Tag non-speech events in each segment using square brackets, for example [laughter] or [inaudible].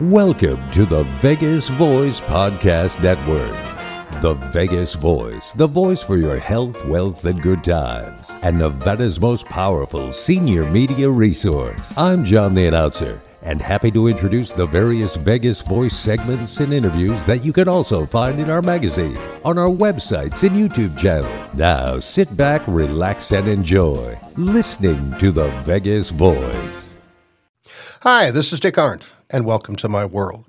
Welcome to the Vegas Voice Podcast Network. The Vegas Voice, the voice for your health, wealth, and good times, and Nevada's most powerful senior media resource. I'm John the Announcer, and happy to introduce the various Vegas Voice segments and interviews that you can also find in our magazine, on our websites, and YouTube channel. Now sit back, relax, and enjoy listening to the Vegas Voice. Hi, this is Dick Arendt, and welcome to my world.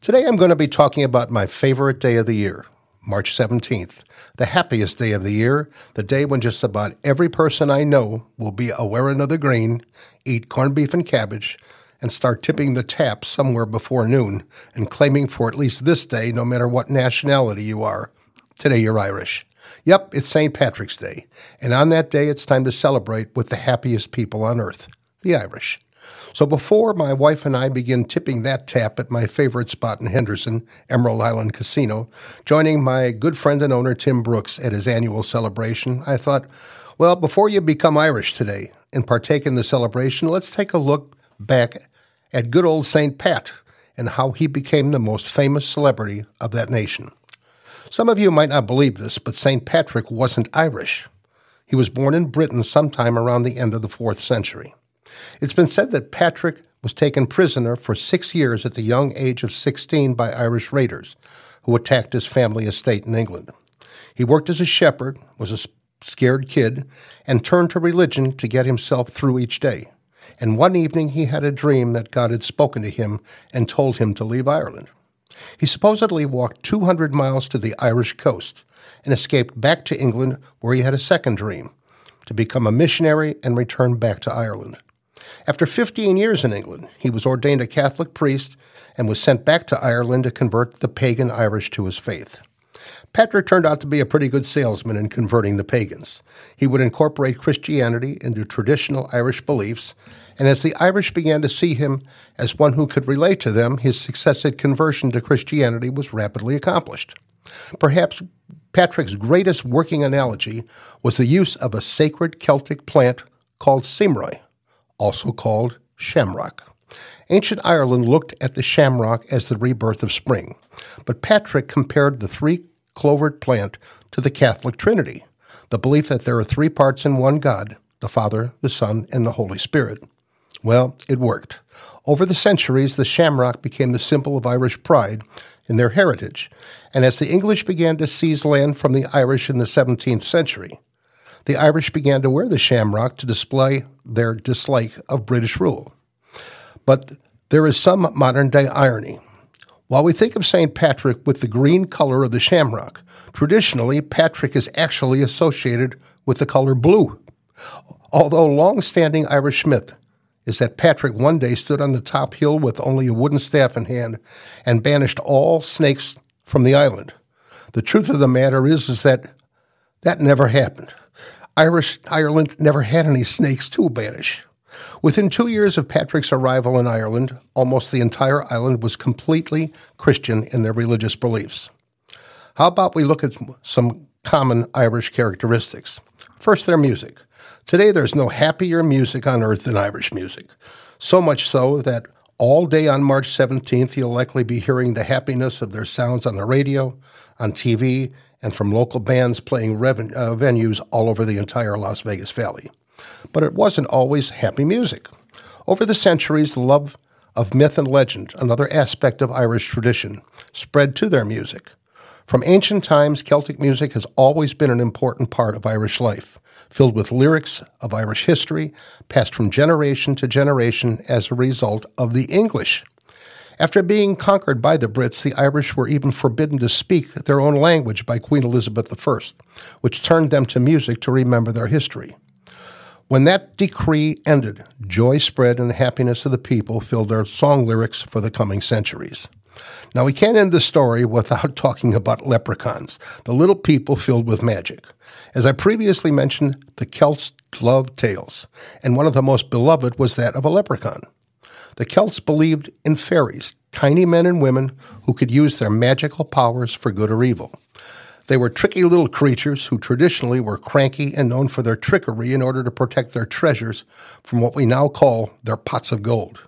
Today I'm going to be talking about my favorite day of the year, March 17th, the happiest day of the year, the day when just about every person I know will be a wearing green, eat corned beef and cabbage, and start tipping the tap somewhere before noon and claiming for at least this day, no matter what nationality you are. Today you're Irish. Yep, it's St. Patrick's Day, and on that day it's time to celebrate with the happiest people on earth, the Irish. So before my wife and I begin tipping that tap at my favorite spot in Henderson, Emerald Island Casino, joining my good friend and owner Tim Brooks at his annual celebration, I thought, well, before you become Irish today and partake in the celebration, let's take a look back at good old St. Pat and how he became the most famous celebrity of that nation. Some of you might not believe this, but St. Patrick wasn't Irish. He was born in Britain sometime around the end of the fourth century. It's been said that Patrick was taken prisoner for six years at the young age of 16 by Irish raiders who attacked his family estate in England. He worked as a shepherd, was a scared kid, and turned to religion to get himself through each day. And one evening he had a dream that God had spoken to him and told him to leave Ireland. He supposedly walked 200 miles to the Irish coast and escaped back to England, where he had a second dream to become a missionary and return back to Ireland. After 15 years in England, he was ordained a Catholic priest and was sent back to Ireland to convert the pagan Irish to his faith. Patrick turned out to be a pretty good salesman in converting the pagans. He would incorporate Christianity into traditional Irish beliefs, and as the Irish began to see him as one who could relate to them, his successive conversion to Christianity was rapidly accomplished. Perhaps Patrick's greatest working analogy was the use of a sacred Celtic plant called simroy, also called shamrock. Ancient Ireland looked at the shamrock as the rebirth of spring, but Patrick compared the three clovered plant to the Catholic Trinity, the belief that there are three parts in one God the Father, the Son, and the Holy Spirit. Well, it worked. Over the centuries, the shamrock became the symbol of Irish pride in their heritage, and as the English began to seize land from the Irish in the 17th century, the Irish began to wear the shamrock to display their dislike of British rule. But there is some modern day irony. While we think of St. Patrick with the green color of the shamrock, traditionally Patrick is actually associated with the color blue. Although long standing Irish myth is that Patrick one day stood on the top hill with only a wooden staff in hand and banished all snakes from the island. The truth of the matter is, is that that never happened. Irish Ireland never had any snakes to banish. Within two years of Patrick's arrival in Ireland, almost the entire island was completely Christian in their religious beliefs. How about we look at some common Irish characteristics? First, their music. Today, there's no happier music on earth than Irish music. So much so that all day on March 17th, you'll likely be hearing the happiness of their sounds on the radio, on TV, and from local bands playing reven- uh, venues all over the entire Las Vegas Valley but it wasn't always happy music. Over the centuries, the love of myth and legend, another aspect of Irish tradition, spread to their music. From ancient times, Celtic music has always been an important part of Irish life, filled with lyrics of Irish history, passed from generation to generation as a result of the English. After being conquered by the Brits, the Irish were even forbidden to speak their own language by Queen Elizabeth I, which turned them to music to remember their history. When that decree ended, joy spread and the happiness of the people filled their song lyrics for the coming centuries. Now, we can't end the story without [laughs] talking about leprechauns, the little people filled with magic. As I previously mentioned, the Celts loved tales, and one of the most beloved was that of a leprechaun. The Celts believed in fairies, tiny men and women who could use their magical powers for good or evil. They were tricky little creatures who traditionally were cranky and known for their trickery in order to protect their treasures from what we now call their pots of gold.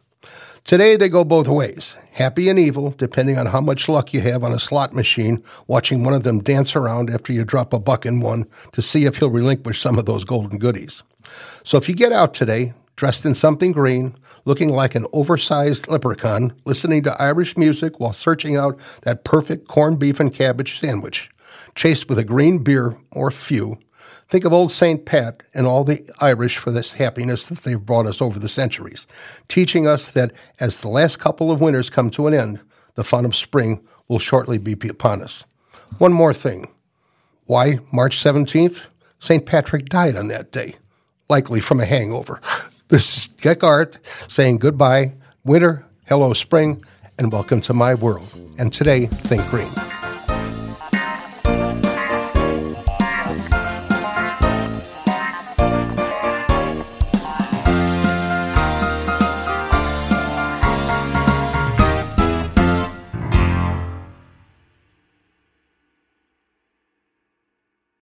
Today they go both ways, happy and evil, depending on how much luck you have on a slot machine, watching one of them dance around after you drop a buck in one to see if he'll relinquish some of those golden goodies. So if you get out today, dressed in something green, looking like an oversized leprechaun, listening to Irish music while searching out that perfect corned beef and cabbage sandwich, chased with a green beer or few, Think of old St. Pat and all the Irish for this happiness that they've brought us over the centuries, teaching us that as the last couple of winters come to an end, the fun of spring will shortly be upon us. One more thing. Why March 17th? St. Patrick died on that day, likely from a hangover. This is Dick Arendt saying goodbye, winter, hello, spring, and welcome to my world. And today, think green.